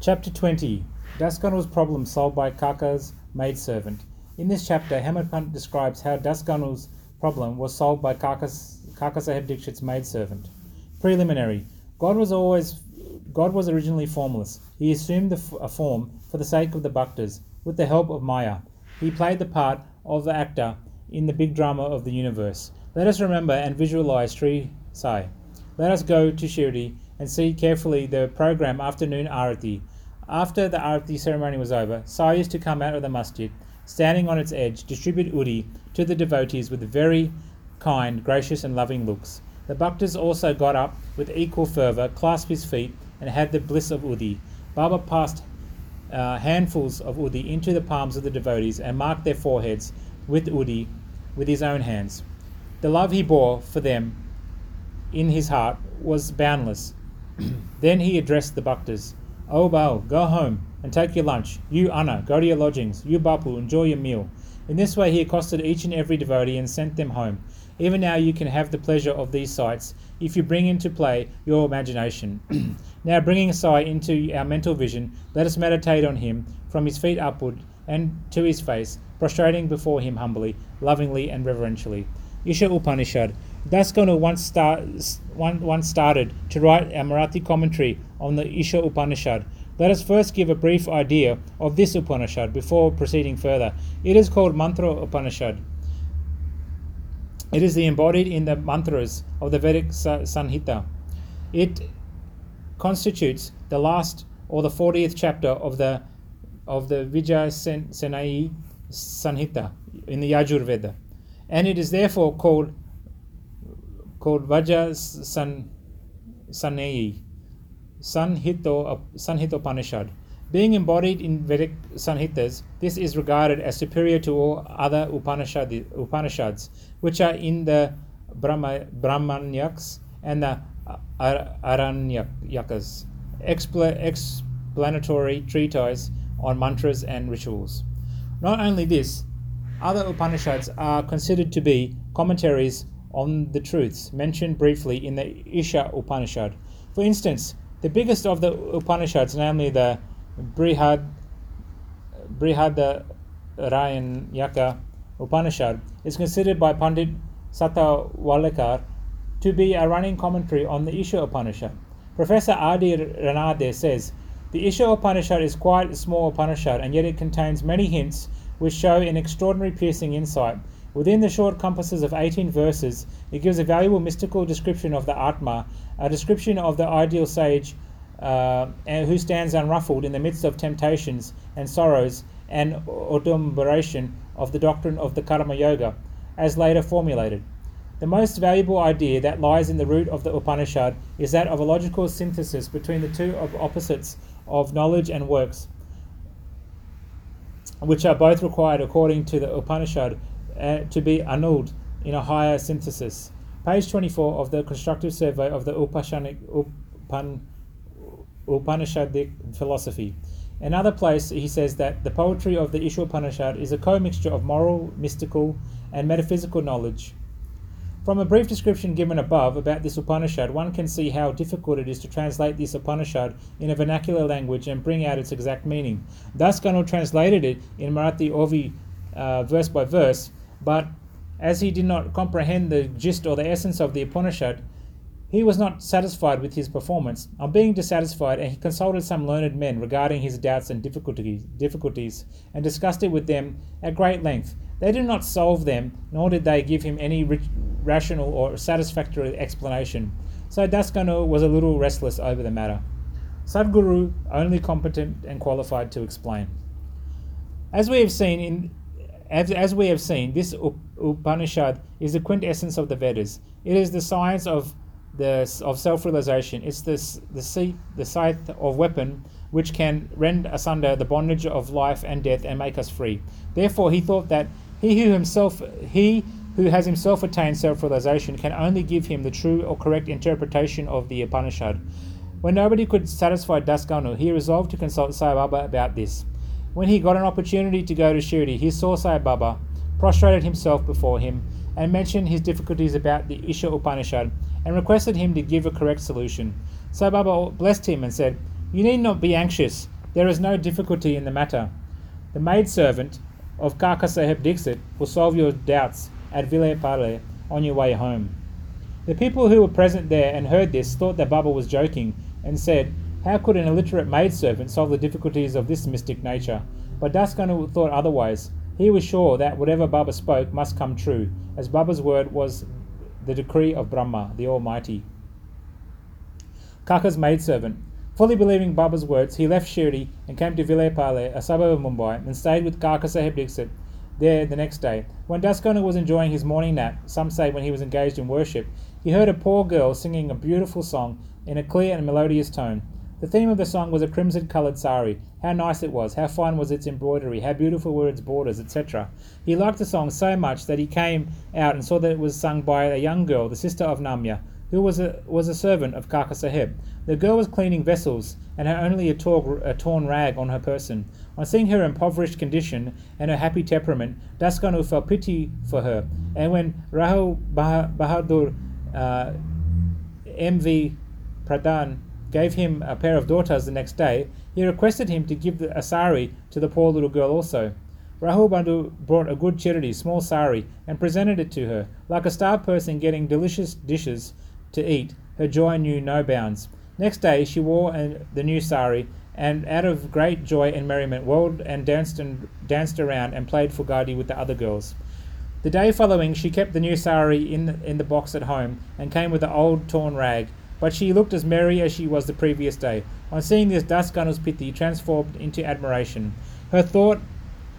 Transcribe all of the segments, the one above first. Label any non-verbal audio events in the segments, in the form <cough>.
Chapter 20 Dasganul's problem solved by Kaka's maidservant. In this chapter, Hemadpant describes how Dasganul's problem was solved by Kaka's, Kaka Sahib Dikshit's maidservant. Preliminary God was always God was originally formless. He assumed a form for the sake of the bhaktas, with the help of Maya. He played the part of the actor in the big drama of the universe. Let us remember and visualize Sri Sai. Let us go to Shirdi and see carefully the program afternoon arati. After the arati ceremony was over, Sai used to come out of the masjid, standing on its edge, distribute udi to the devotees with very kind, gracious, and loving looks. The bhaktas also got up with equal fervour, clasped his feet, and had the bliss of udi. Baba passed uh, handfuls of udi into the palms of the devotees and marked their foreheads with udi with his own hands. The love he bore for them in his heart was boundless. <clears throat> then he addressed the bhaktas. Oh Bhau, go home and take your lunch. You Anna, go to your lodgings. You Bapu, enjoy your meal. In this way he accosted each and every devotee and sent them home. Even now you can have the pleasure of these sights if you bring into play your imagination. <clears throat> now bringing Sai into our mental vision, let us meditate on him from his feet upward and to his face, prostrating before him humbly, lovingly and reverentially. Isha Upanishad. Dasganu once, start, once started to write a Marathi commentary on the Isha Upanishad. Let us first give a brief idea of this Upanishad before proceeding further. It is called Mantra Upanishad. It is embodied in the mantras of the Vedic Sanhita. It constitutes the last or the 40th chapter of the of the Senai Sanhita in the Yajurveda, and it is therefore called called Vajra San Sanei Sanhito Sanhitopanishad. Being embodied in Vedic Sanhitas, this is regarded as superior to all other Upanishad, Upanishads, which are in the Brahma, Brahmanyaks and the Aranyakas, explanatory treatise on mantras and rituals. Not only this, other Upanishads are considered to be commentaries on the truths mentioned briefly in the Isha Upanishad. For instance, the biggest of the Upanishads, namely the Brihad Yaka Upanishad, is considered by Pandit Satwalekar to be a running commentary on the Isha Upanishad. Professor R. D. Ranade says the Isha Upanishad is quite a small Upanishad and yet it contains many hints which show an extraordinary piercing insight. Within the short compasses of 18 verses, it gives a valuable mystical description of the Atma, a description of the ideal sage uh, who stands unruffled in the midst of temptations and sorrows and adumberation of the doctrine of the Karma Yoga, as later formulated. The most valuable idea that lies in the root of the Upanishad is that of a logical synthesis between the two opposites of knowledge and works, which are both required according to the Upanishad uh, to be annulled in a higher synthesis. Page 24 of the constructive survey of the Upan, Upanishadic philosophy. Another place he says that the poetry of the Isha Upanishad is a commixture of moral, mystical, and metaphysical knowledge from a brief description given above about this Upanishad, one can see how difficult it is to translate this Upanishad in a vernacular language and bring out its exact meaning. Dasganu translated it in Marathi Ovi uh, verse by verse, but as he did not comprehend the gist or the essence of the Upanishad, he was not satisfied with his performance. On being dissatisfied, he consulted some learned men regarding his doubts and difficulties, and discussed it with them at great length. They did not solve them, nor did they give him any rational or satisfactory explanation. So Dasganu was a little restless over the matter. Sadhguru only competent and qualified to explain. As we have seen in as, as we have seen, this Upanishad is the quintessence of the Vedas. It is the science of the of self-realization. It's this the seat the scythe of weapon which can rend asunder the bondage of life and death and make us free. Therefore, he thought that he who himself he who has himself attained self-realization can only give him the true or correct interpretation of the Upanishad. When nobody could satisfy Dasganu, he resolved to consult Sai Baba about this. When he got an opportunity to go to Shirdi, he saw Sai Baba, prostrated himself before him, and mentioned his difficulties about the Isha Upanishad, and requested him to give a correct solution. Sai Baba blessed him and said, You need not be anxious. There is no difficulty in the matter. The maidservant of Kaka Sahib Dixit will solve your doubts at Ville Parle on your way home. The people who were present there and heard this thought that Baba was joking and said, How could an illiterate maidservant solve the difficulties of this mystic nature? But Dasganu thought otherwise. He was sure that whatever Baba spoke must come true, as Baba's word was the decree of Brahma, the Almighty. Kaka's maidservant. Fully believing Baba's words, he left Shirdi and came to Ville a suburb of Mumbai, and stayed with Kaka Sahib Dixit there the next day. When Dasganu was enjoying his morning nap, some say when he was engaged in worship, he heard a poor girl singing a beautiful song in a clear and melodious tone. The theme of the song was a crimson coloured sari. How nice it was, how fine was its embroidery, how beautiful were its borders, etc. He liked the song so much that he came out and saw that it was sung by a young girl, the sister of Namya, who was a, was a servant of Kaka Sahib. The girl was cleaning vessels and had only a, tor- a torn rag on her person. On seeing her impoverished condition and her happy temperament, Dasganu felt pity for her, and when Rao Bahadur uh, M.V. Pradhan gave him a pair of dhotars the next day, he requested him to give a sari to the poor little girl also. Rahul Bandhu brought a good charity, small sari, and presented it to her. Like a starved person getting delicious dishes to eat, her joy knew no bounds. Next day she wore an, the new sari, and out of great joy and merriment whirled and danced and danced around and played fugadi with the other girls. The day following, she kept the new sari in the, in the box at home and came with the old torn rag, but she looked as merry as she was the previous day. On seeing this, Dasganu's pity transformed into admiration. Her thought,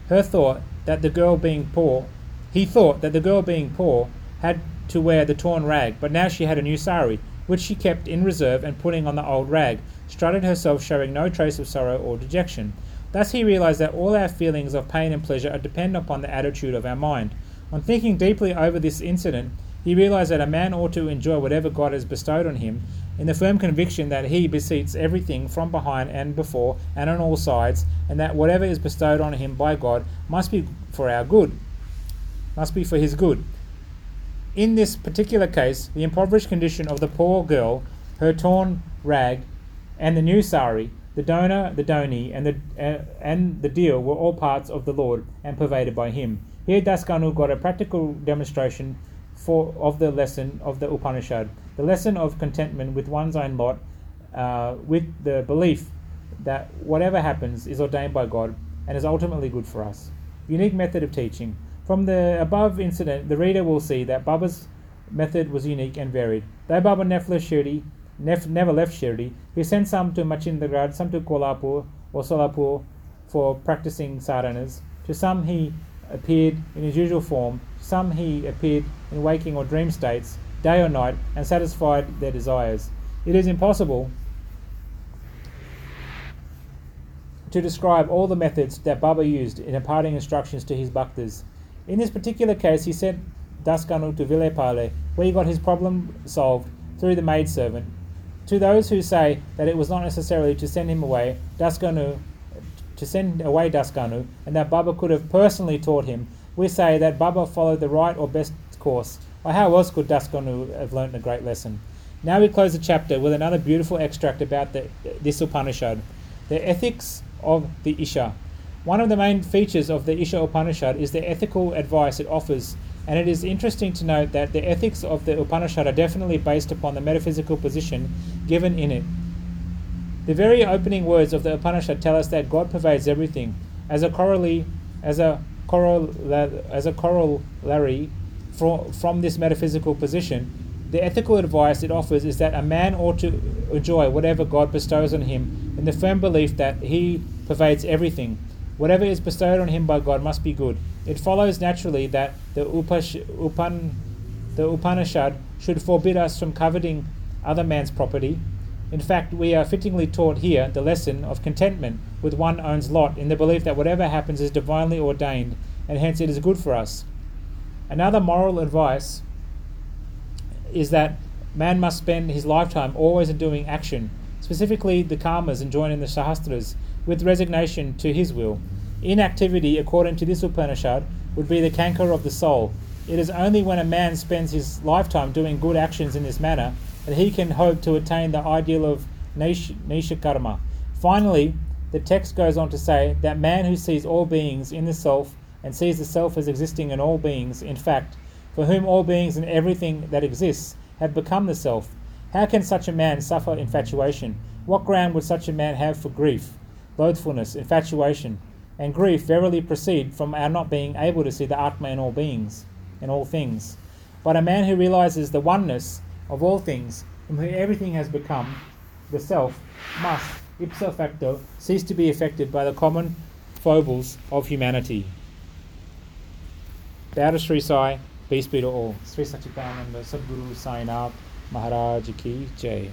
her thought that the girl being poor, he thought that the girl being poor had to wear the torn rag, but now she had a new sari, which she kept in reserve and putting on the old rag, strutted herself, showing no trace of sorrow or dejection. Thus he realized that all our feelings of pain and pleasure are dependent upon the attitude of our mind. On thinking deeply over this incident, he realized that a man ought to enjoy whatever God has bestowed on him, in the firm conviction that he beseats everything from behind and before and on all sides, and that whatever is bestowed on him by God must be for our good, must be for his good. In this particular case, the impoverished condition of the poor girl, her torn rag, and the new sari, the donor, the donee, and the uh, and the deal were all parts of the Lord and pervaded by Him. Here Dasganu got a practical demonstration for, of the lesson of the Upanishad, the lesson of contentment with one's own lot, uh, with the belief that whatever happens is ordained by God and is ultimately good for us. Unique method of teaching. From the above incident, the reader will see that Baba's method was unique and varied. Though Baba Shirdi, never left Shirdi, he sent some to Machindragarh, some to Kolhapur or Solapur for practicing sadhanas. To some he appeared in his usual form, some he appeared in waking or dream states, day or night, and satisfied their desires. It is impossible to describe all the methods that Baba used in imparting instructions to his bhaktas. In this particular case, he sent Dasganu to Ville Parle, where he got his problem solved through the maidservant. To those who say that it was not necessarily to send him away, Dasganu to send away Dasganu, and that Baba could have personally taught him, we say that Baba followed the right or best course. Or how else could Dasganu have learnt a great lesson? Now we close the chapter with another beautiful extract about the, this Upanishad, the ethics of the Isha. One of the main features of the Isha Upanishad is the ethical advice it offers, and it is interesting to note that the ethics of the Upanishad are definitely based upon the metaphysical position given in it. The very opening words of the Upanishad tell us that God pervades everything. As a corollary, as a corollary, as a corollary from, from this metaphysical position, the ethical advice it offers is that a man ought to enjoy whatever God bestows on him in the firm belief that he pervades everything. Whatever is bestowed on him by God must be good. It follows naturally that the, Upash, Upan, the Upanishad should forbid us from coveting other man's property in fact, we are fittingly taught here the lesson of contentment with one own's lot in the belief that whatever happens is divinely ordained and hence it is good for us. Another moral advice is that man must spend his lifetime always in doing action, specifically the karmas enjoined in the Shastras, with resignation to his will. Inactivity, according to this Upanishad, would be the canker of the soul. It is only when a man spends his lifetime doing good actions in this manner that he can hope to attain the ideal of Naishkarmya. Finally, the text goes on to say that man who sees all beings in the self and sees the self as existing in all beings, in fact, for whom all beings and everything that exists have become the self, how can such a man suffer infatuation? What ground would such a man have for grief, loathfulness, infatuation? And grief verily proceed from our not being able to see the Atma in all beings, in all things. But a man who realizes the oneness of all things, from whom everything has become, the self, must, ipso facto, cease to be affected by the common foibles of humanity. Bow to Sri Sai, peace be to all. Sri Sachidananda Sadguru Sainath Maharaj Ki Jai.